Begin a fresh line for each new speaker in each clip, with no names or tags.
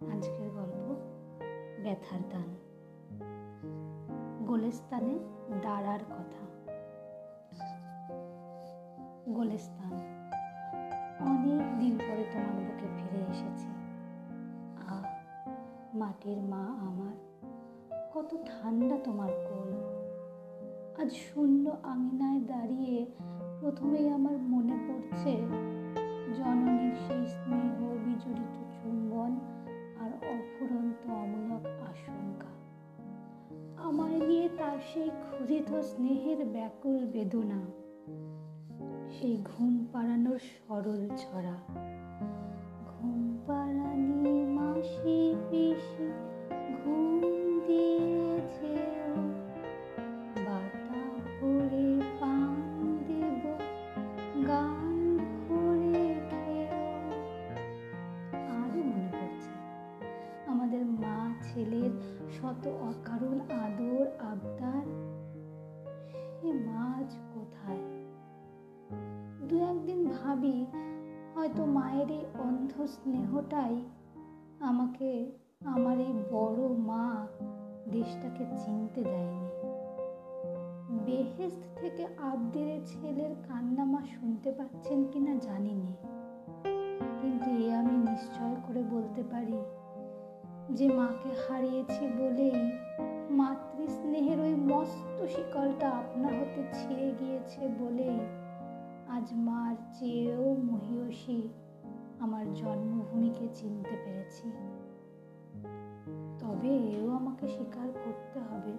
আজকের গল্প ব্যথার দান। গোলেস্তানে দাঁড়ার কথা। গোলেস্তান, অনেক দিন পরে তোমার বুকে ফিরে এসেছি। আ মাটির মা আমার, কত ঠান্ডা তোমার কোল। আজ শূন্য আঙিনায় দাঁড়িয়ে প্রথমেই আমার মনে পড়ছে, জননীর সেই স্নেহ বিজড়িত চুম্বন অফুরন্ত অমূলক আশঙ্কা। আমায় নিয়ে তার সেই ক্ষুধিত স্নেহের ব্যাকুল বেদনা, সেই ঘুম পাড়ানোর সরল ছড়া। ঘুম পাড়ানি মাসি পিসি ঘুম দিয়েছে শত অকারণ আদর, আবদার? সে মাছ কোথায়? দু একদিন ভাবি, হয়তো মায়ের এই অন্ধ স্নেহটাই আমাকে, আমার এই বড় মা দেশটাকে চিনতে দেয়নি। বেহেস্ত থেকে আবদিরে ছেলের কান্না মা শুনতে পাচ্ছেন কিনা জানিনি। কিন্তু এ আমি নিশ্চয় করে বলতে পারি যে মাকে হারিয়েছি বলেই মাতৃস্নেহের ওই মস্ত শিকলটা আপনা হতে ছিঁড়ে গিয়েছে বলেই আজ মার চেয়েও মহিয়সী আমার জন্মভূমিকে চিনতে পেরেছি। তবে এও আমাকে স্বীকার করতে হবে।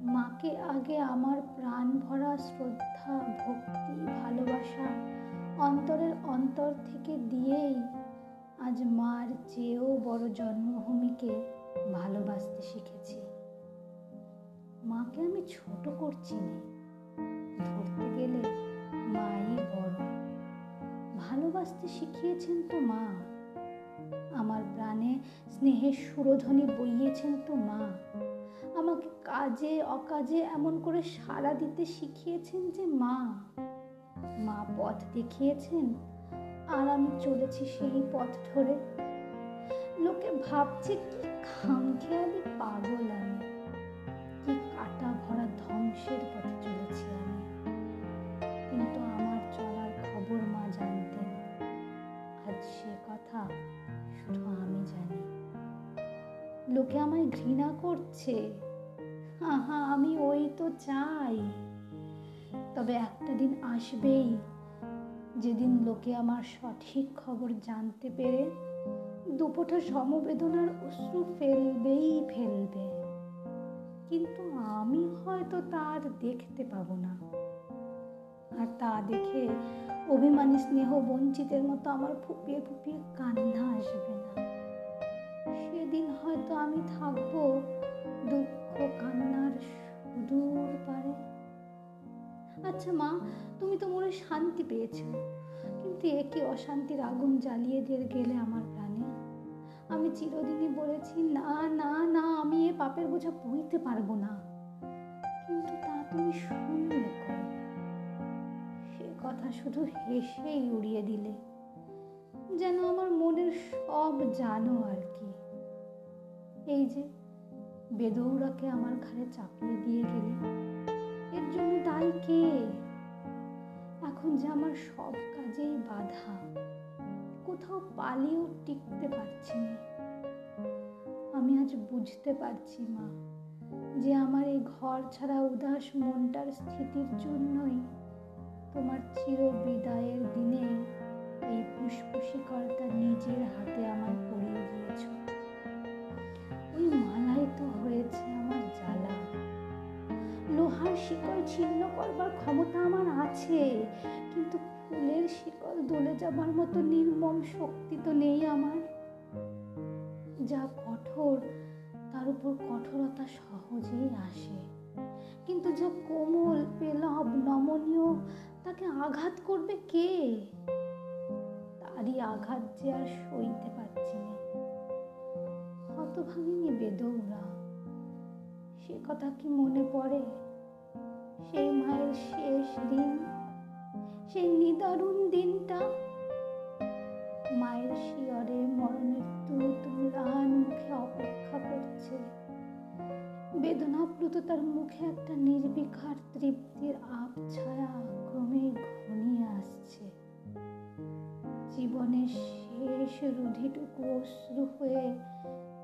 মাকে আগে আমার প্রাণ ভরা শ্রদ্ধা, ভক্তি, ভালোবাসা অন্তরের অন্তর থেকে দিয়েই আজ মার চেয়েও বড় জন্মভূমিকে ভালোবাসতে শিখেছি। মাকে আমি ছোট করছি না। ধরতে গেলে মাই বড়। ভালোবাসতে শিখিয়েছেন তো মা। আমার প্রাণে স্নেহের সুরধ্বনি বইয়েছেন তো মা। আমাকে কাজে অকাজে এমন করে সাড়া দিতে শিখিয়েছেন যে মা। মা পথ দেখিয়েছেন আর আমি চলেছি সেই পথ ধরে। লোকে ভাবছে, কি খামখেয়ালি পাগল আমি। কি কাটা ভরা ধ্বংসের পথে চলেছি আমি। কিন্তু আমার চলার খবর মা জানতেন আজ সে কথা শুধু আমি জানি। লোকে আমায় ঘৃণা করছে। আহা, আমি ওই তো চাই। তবে একটা দিন আসবেই। যেদিন লোকে আমার সঠিক খবর জানতে পেরে দুপোটা সমবেদনার অশ্রু ফেলবেই ফেলবে। কিন্তু আমি হয়তো তার দেখতে পাবো না। আর তা দেখে অভিমানী স্নেহ বঞ্চিতের মতো আমার ফুপিয়ে ফুপিয়ে কান্না আসবে না। সেদিন হয়তো আমি থাকব আচ্ছা মা, তুমি তো মনে শান্তি পেয়েছ। কিন্তু এ কি অশান্তির আগুন জ্বালিয়ে দিয়ে গেলে আমার প্রাণে। আমি চিরদিনই বলেছি, না না না, আমি এ পাপের বোঝা বইতে পারব না। কিন্তু তা তুমি শুনলে সে কথা শুধু হেসেই উড়িয়ে দিলে। যেন আমার মনের সব জানো আর কি। এই যে বেদৌরাকে আমার ঘাড়ে চাপিয়ে দিয়ে গেলে। এর জন্য দায়ী কে? এখন যে আমার সব কাজেই বাধা, কোথাও পালিয়েও টিকতে পারছি না। আমি আজ বুঝতে পারছি, মা, যে আমার এই ঘর ছাড়া উদাস মনটার স্থিতির জন্যই তোমার চির বিদায়ের দিনে এই পুষ্পশিকলটা নিজের হাতে আমায় পরিয়ে দিয়েছ। ওই মালাই তো হয়েছে শিকল ছিন্ন করবার ক্ষমতা আমার আছে। কিন্তু ফুলের শিকল দলে যাবার মতো নির্মম শক্তি তো নেই আমার। যা কঠোর, তার উপর কঠোরতা সহজেই আসে। কিন্তু যা কোমল, পেলব, নমনীয়, তাকে আঘাত করবে কে? তারই আঘাত যে আর সইতে পারছি না। হতভাগিনী বেদৌরা সে কথা কি মনে পড়ে? সেই মায়ের শেষ দিন সেই নিদারুণ দিনটা। মায়ের শিয়রে মরণের তুত ম্লান মুখে অপেক্ষা করছে। বেদনাপ্লুত তার মুখে একটা নির্বিকার তৃপ্তির আপ ছায়া ক্রমে ঘনিয়ে আসছে। জীবনের শেষ রুধিটুকু অশ্রু হয়ে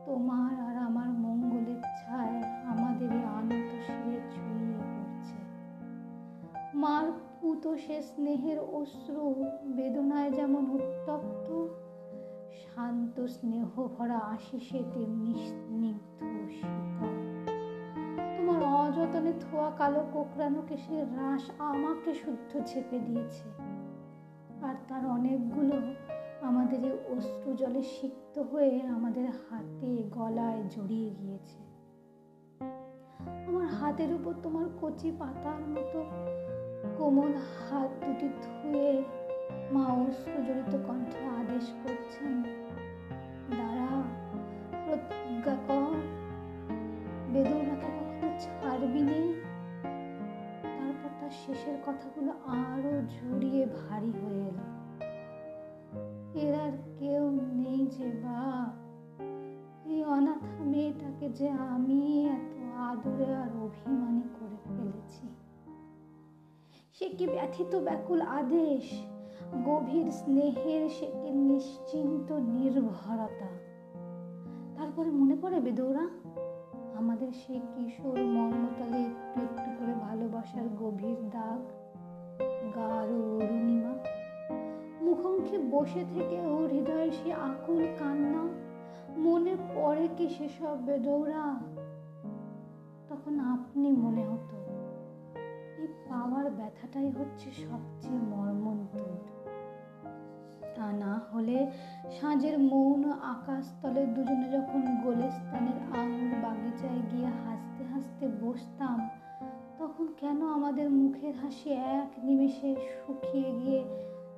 তোমার আর আমার মঙ্গলের ছায় আমাদের আনত শিরে পড়ছে মার পুত সে স্নেহের অশ্রু, বেদনায় যেমন উত্তপ্ত, শান্ত স্নেহ ভরা আশিসে তেমনি স্নিগ্ধ শীতল তোমার অযতনে থোয়া কালো কোকড়ানো কেশের রাস আমাকে শুদ্ধ চেপে দিয়েছে। আর তার অনেকগুলো আমাদের অশ্রু জলে সিক্ত হয়ে আমাদের হাতে গলায় জড়িয়ে গিয়েছে। আমার হাতের উপর তোমার কচি পাতার মতো কোমল হাত দুটি ধুয়ে মা অশ্রু জড়িত কণ্ঠে আদেশ করছেন, দাঁড়া, প্রতিজ্ঞা কর। বেদনাকে কখনো ছাড়বি নে। তারপর তার শেষের কথাগুলো আরও জড়িয়ে ভারী হয়ে এলো। এর আর কেউ নেই যে বাপ এই অনাথা মেয়েটাকে যে আমি এত আদরে আর অভিমানী সে কি ব্যথিত ব্যাকুল আদেশ? গভীর স্নেহের সে কি নিশ্চিন্ত নির্ভরতা? তারপরে মনে পড়ে বেদৌরা, আমাদের সেই কিশোর মর্মতলে একটু একটু করে ভালোবাসার গভীর দাগ, গাঢ় অরুণিমা। মুখোমুখি বসে থেকে ও হৃদয়ের সে আকুল কান্না, মনে পড়ে কি সেসব বেদৌরা? তখন আপনি মনে হতো পাওয়ার ব্যথাটাই হচ্ছে সবচেয়ে মর্মন্তুদ তা না হলে সাঁঝের মৌন আকাশ তলে দুজনে যখন গোলেস্তানের আঙুর বাগিচায় গিয়ে হাসতে হাসতে বসতাম, তখন কেন আমাদের মুখের হাসি এক নিমেষে শুকিয়ে গিয়ে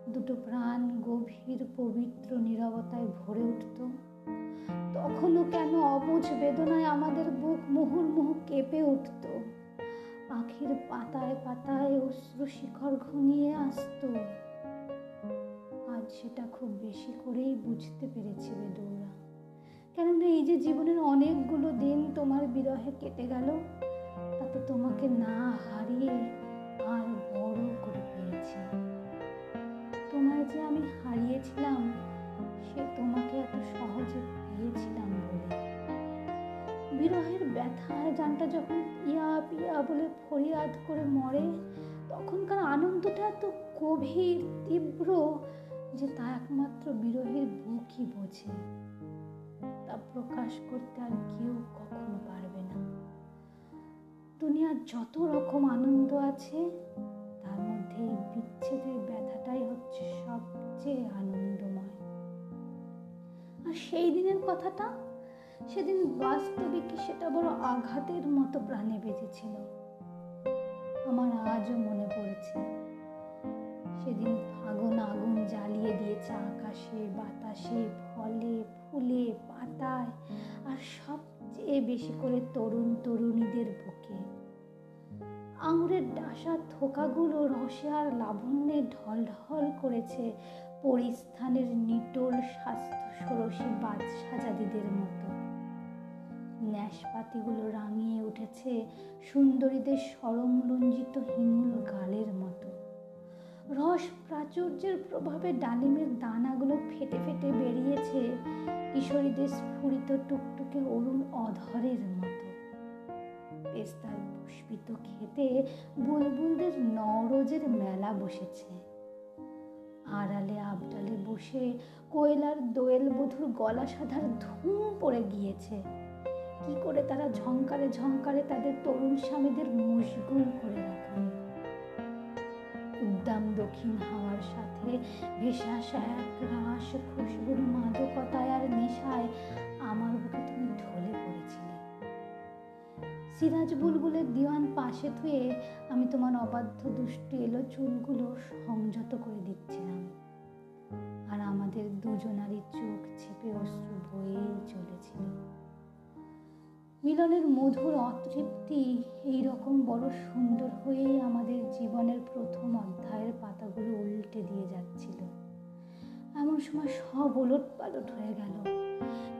দুটো প্রাণ গভীর পবিত্র নিরবতায় ভরে উঠত? তখনও কেন অবুঝ বেদনায় আমাদের বুক মুহুর্মুহু কেঁপে উঠত? আখির পাতায় পাতায় অশ্রু শিখর ঘনিয়ে আসতো। আজ সেটা খুব বেশি করেই বুঝতে পেরেছি বেদৌরা কেননা এই যে জীবনের অনেকগুলো দিন তোমার বিরহে কেটে গেল, তাতে তোমাকে না হারিয়ে আর বড় করে পেয়েছি। তোমায় যে আমি হারিয়েছিলাম, সে তোমাকে এত সহজে পেয়েছিলাম বলে। বিরহের ব্যথায় জানটা যখন পিয়া পিয়া বলে ফরিয়াদ করে মরে, তখনকার আনন্দটা এত গভীর, তীব্র যে তা একমাত্র বিরহের বুকই বোঝে। তা প্রকাশ করতে আর কেউ কখনো পারবে না। দুনিয়ার যত রকম আনন্দ আছে, তার মধ্যে এই বিচ্ছেদের ব্যথাটাই হচ্ছে সবচেয়ে আনন্দময়। আর সেই দিনের কথাটা সেদিন বাস্তবিক সেটা বড় আঘাতের মতো প্রাণে বেজেছিল আমার আজও মনে পড়েছে। সেদিন ফাগুন আগুন জ্বালিয়ে দিয়েছে আকাশে, বাতাসে, ফলে, ফুলে, পাতায়, আর সবচেয়ে বেশি করে তরুণ তরুণীদের বুকে। আঙুরের ডাসা থোকাগুলো রসে আর লাবণ্যে ঢলঢল করেছে পরিস্থানের নিটোল স্বাস্থ্য ষোড়শী বাদ সাজাদিদের মতো। ন্যাসপাতিগুলো রাঙিয়ে উঠেছে সুন্দরীদের সরমরঞ্জিত হিমুল গালের মতো। রস প্রাচুর্যের প্রভাবে ডালিমের দানাগুলো ফেটে ফেটে বেরিয়েছে কিশোরীদের স্ফুরিত টুকটুকে অরুণ অধরের মতো। পেস্তার পুষ্পিত খেতে বুলবুলদের নরজের মেলা বসেছে। আড়ালে আবডালে বসে কয়লার দোয়েল বধুর গলা সাধার ধুম পড়ে গিয়েছে। কি করে তারা ঝংকারে ঝংকারে তাদের তরুণ স্বামীদের মুশগুল করে রাখবে উদ্দাম দক্ষিণ হাওয়ার সাথে ভেসে এক রাস খুশবুর মাদকতায় আর নেশায় আমার বুকে তুমি ঢলে পড়েছিলে। সিরাজ বুলবুলের দিওয়ান পাশে থুয়ে আমি তোমার অবাধ্য দুষ্টু এলো চুলগুলো সংযত করে দিচ্ছিলাম। আর আমাদের দুজনারই চোখ ছেপে অশ্রু বয়েই চলেছিল। মিলনের মধুর অতৃপ্তি এইরকম বড় সুন্দর হয়েই আমাদের জীবনের প্রথম অধ্যায়ের পাতাগুলো উল্টে দিয়ে যাচ্ছিল। এমন সময় সব ওলট পালট হয়ে গেল।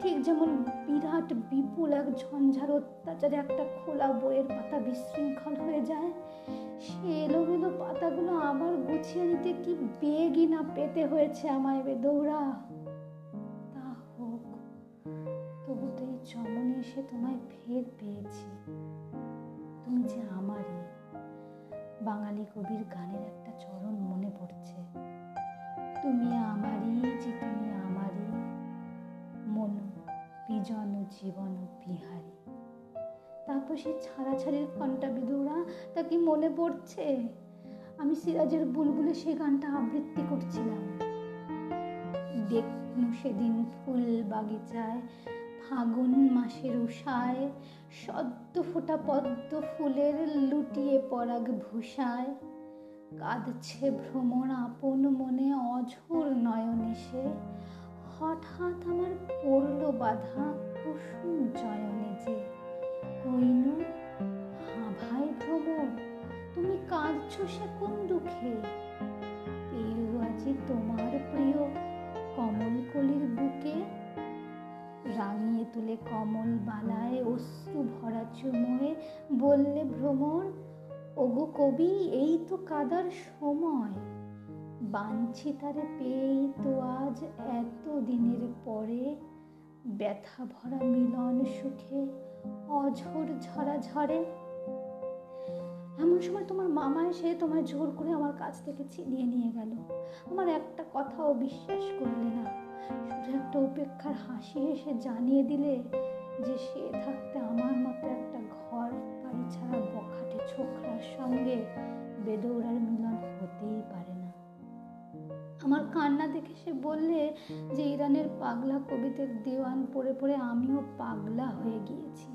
ঠিক যেমন বিরাট, বিপুল এক ঝঞ্ঝার অত্যাচারে একটা খোলা বইয়ের পাতা বিশৃঙ্খল হয়ে যায়, সে এলোমেলো পাতাগুলো আবার গুছিয়ে নিতে কি বেগই না পেতে হয়েছে আমায় বেদৌড়া এসে তোমায় ফের পেয়েছি। তুমি যে আমারই বাঙালি কবির গানের একটা চরণ মনে পড়ছে। তুমি আমারই যে তুমি আমারই মন বিজন জীবন বিহারী। তারপর সে ছাড়াছাড়ির ঘণ্টা বিদুরা, তা কি মনে পড়ছে? আমি সিরাজের বুলবুলে সেই গানটা আবৃত্তি করছিলাম। দেখনু সেদিন ফুল বাগিচায় ফাগুন মাসের উষায়, সদ্য ফোটা পদ্ম ফুলের লুটিয়ে পরাগ ভূষায়। কাঁদছে ভ্রমণ আপন মনে অঝোর নয়ন এসে হঠাৎ আমার পড়ল বাধা কুসুম জয়নে যে। কইনু হা ভাই ভ্রমর, তুমি কাঁদছ সে কোন দুঃখে? পেয়েও আজি তোমার প্রিয় কমল কলির বুকে। রাঙিয়ে তুলে কমল বালায় অশ্রু ভরা চুমোয় বললে, ভ্রমর, ওগো কবি, এই তো কাদার সময়। বাঞ্ছি তারে পেয়েই তো আজ এত দিনের পরে। ব্যথা ভরা মিলন সুখে অঝোর ঝরা ঝরে এমন সময় তোমার মামা এসে তোমায় জোর করে আমার কাছ থেকে ছিনিয়ে নিয়ে গেল। আমার একটা কথাও বিশ্বাস করলে না। শুধু একটা উপেক্ষার হাসি এসে জানিয়ে দিলে যে সে থাকতে আমার মতো একটা ঘর বাড়ি ছাড়া বখাটে ছোকরার সঙ্গে বেদৌড়ার মিলন হতেই পারে না। আমার কান্না দেখে সে বললে যে ইরানের পাগলা কবিদের দেওয়ান পড়ে পড়ে আমিও পাগলা হয়ে গিয়েছি।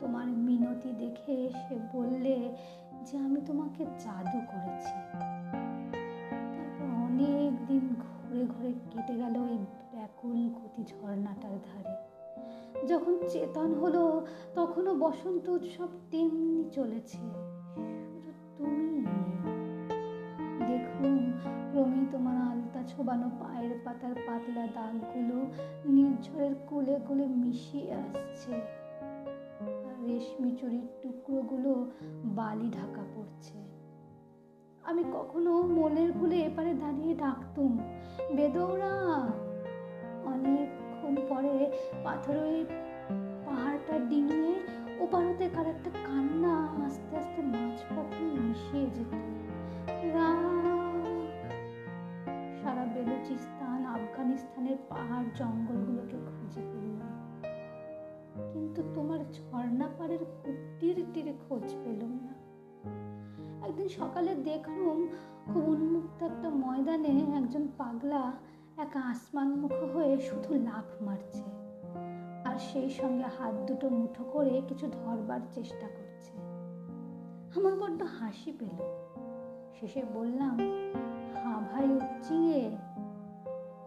তোমার মিনতি দেখে সে বললে যে আমি তোমাকে জাদু করেছি। তারপর অনেক দিন ঘুরে ঘুরে কেটে গেল এই ব্যাকুল গতি ঝর্ণাটার ধারে। যখন চেতন হলো, তখনও বসন্ত উৎসব তেমনি চলেছে। তুমি দেখুন ক্রমেই তোমার আলতা ছোবানো পায়ের পাতার পাতলা দাগগুলো নির্ঝরের কুলে কুলে মিশিয়ে আসছে। রেশমি চুরির টুকরোগুলো বালি ঢাকা পড়ছে। আমি কখনো মনের ভুলে এপারে দাঁড়িয়ে ডাকতুম বেদৌড়া। অনেকক্ষণ পরে পাথরের পাহাড়টা ডিঙিয়ে ওপার হতে কার একটা কান্না, আস্তে আস্তে মাঝপথে মিশিয়ে যেত। সকালে দেখলুম খুব উন্মুক্ত একটা ময়দানে একজন পাগলা এক আসমানমুখ হয়ে শুধু লাফ মারছে। আর সেই সঙ্গে হাত দুটো মুঠো করে কিছু ধরবার চেষ্টা করছে। আমার বড্ড হাসি পেল। শেষে বললাম, হা ভাই উচ্চিয়ে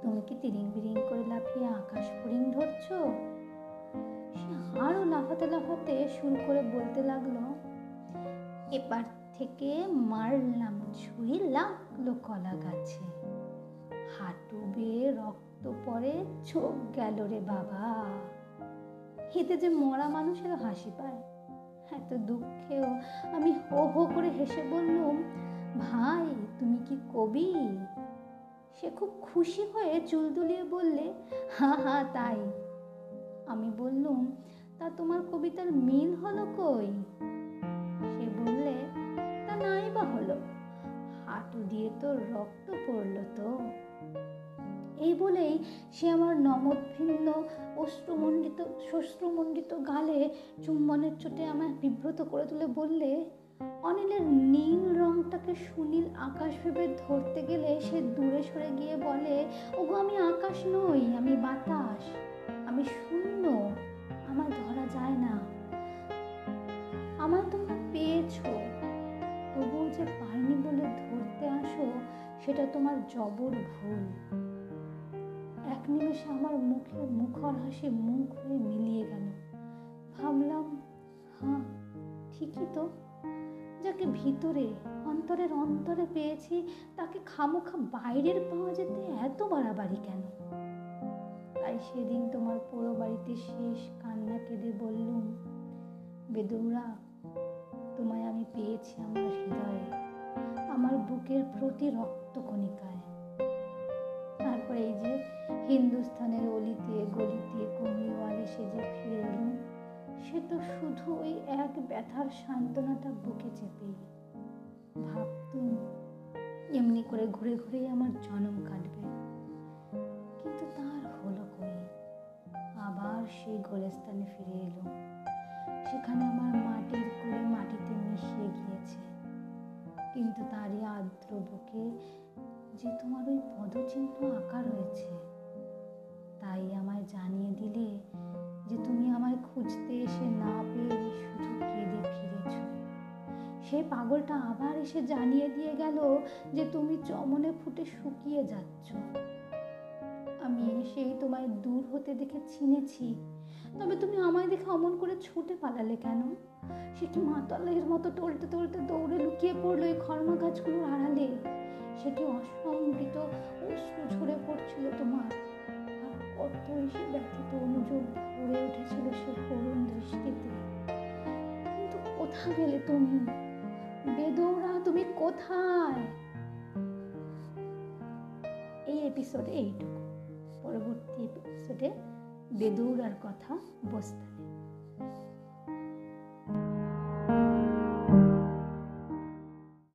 তুমি কি তিরিং বিরিং করে লাফিয়ে আকাশ ফড়িং ধরছো? সে আরও লাফাতে লাফাতে শুরু করে বলতে লাগল, এবার থেকে মারলাম ছুঁই লাগল কলা গাছে। হাঁটু বেয়ে রক্ত পড়ে চোখ গেল রে বাবা। এতে যে মরা মানুষের হাসি পায়, এত দুঃখেও আমি হো হো করে হেসে বললুম, ভাই, তুমি কি কবি? সে খুব খুশি হয়ে চুল দুলিয়ে বললে, হা হা, তাই। আমি বললুম, তা তোমার কবিতার মিল হলো কই? দিয়ে তো রক্ত পড়ল তো। এই বলেই সে আমার নমদভিন্ন অশ্রুমণ্ডিত শ্বশ্রুমণ্ডিত গালে চুম্বনের চোটে আমায় বিব্রত করে তুলে বললে, অনিলের নীল রংটাকে সুনীল আকাশ ভেবে ধরতে গেলে সে দূরে সরে গিয়ে বলে, ওগো, আমি আকাশ নই, আমি বাতাস সেটা তোমার জবর ভুল। এক নিমেষে আমার মুখে মুখর হাসি মুখ হয়ে মিলিয়ে গেল। ভাবলাম হ্যাঁ ঠিকই তো। যাকে ভিতরে, অন্তরের অন্তরে পেয়েছি, তাকে খামোখা বাইরের পাওয়া যেতে এত বাড়াবাড়ি কেন? তাই সেদিন তোমার পুরো বাড়িতে শেষ কান্না কেঁদে বললুম বেদৌরা তোমায় আমি পেয়েছি আমার হৃদয়ে। আমার বুকের প্রতি রক্তকণিকায় তারপরে এই যে হিন্দুস্থানের অলিতে, গলিতে কমলিওয়ালে সেজে ফিরে এলুম সে তো শুধু ওই এক ব্যথার সান্ত্বনাটা বুকে চেপেই। ভাবতুম এমনি করে ঘুরে ঘুরেই আমার জনম কাটবে। কিন্তু তার হলো কই? আবার সেই গোলস্থানে ফিরে এলো। সেখানে আমার মাটির করে মাটিতে মিশিয়ে গিয়েছে। কিন্তু তারই আর্দ্র বুকে যে তোমার ওই পদচিহ্ন আঁকা রয়েছে, তাই আমায় জানিয়ে দিলে যে তুমি আমায় খুঁজতে এসে না পেয়ে শুধু কেঁদে ফিরেছ। সে পাগলটা আবার এসে জানিয়ে দিয়ে গেল যে তুমি চমনে ফুটে শুকিয়ে যাচ্ছ। আমি এসেই তোমায় দূর হতে দেখে চিনেছি, তবে তুমি আমায় দেখে অমন করে ছুটে পালালে কেন? সে কি মাতালের মতো টলতে টলতে দৌড়ে লুকিয়ে পড়ল এই খর্মা গাছগুলোর আড়ালে? সে কি অসম্ভৃত অশ্রু ঝরে পড়ছিল তোমার। আর কত এসে ব্যথিত অনুযোগ উঠেছিল সে করুণ দৃষ্টিতে। কিন্তু কোথা গেলে তুমি? বেদৌরা তুমি কোথায়? এই এপিসোডে এইটুকু। পরবর্তী এপিসোডে বেদৌরার কথা বসতে।